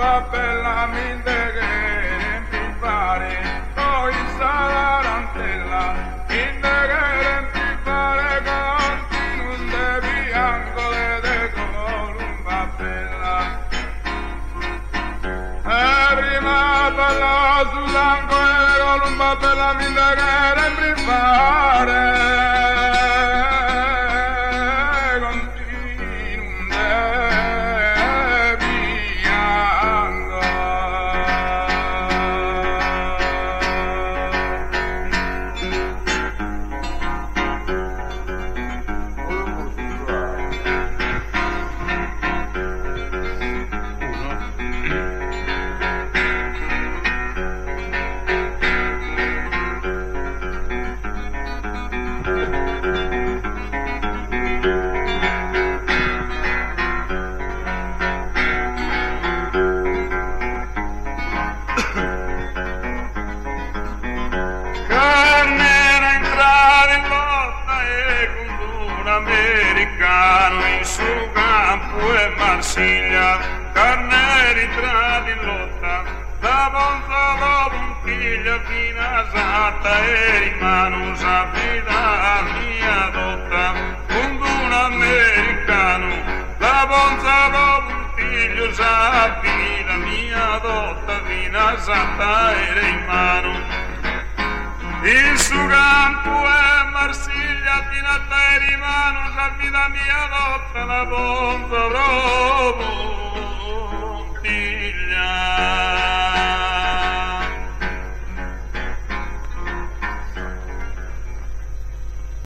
curva per la mille che rimpivare, poi sarà l'antella, mille che rimpivare continu de biancole eh, de columba bella. E prima per parla sull'angolo e columba bella, mille che rimpivare, Carnera entrare in lotta e con un americano in su campo e Marsiglia. Carnera entrare in lotta da Bonzolo Bonfiglia fino a Santa e rimane sapida mia dotta. Con un americano da Bonzolo Bonfiglio sapida dotta rotta fino a saltare in mano. Il suo campo è Marsiglia fino a te in mano, la vita mia dotta la pompa proprio.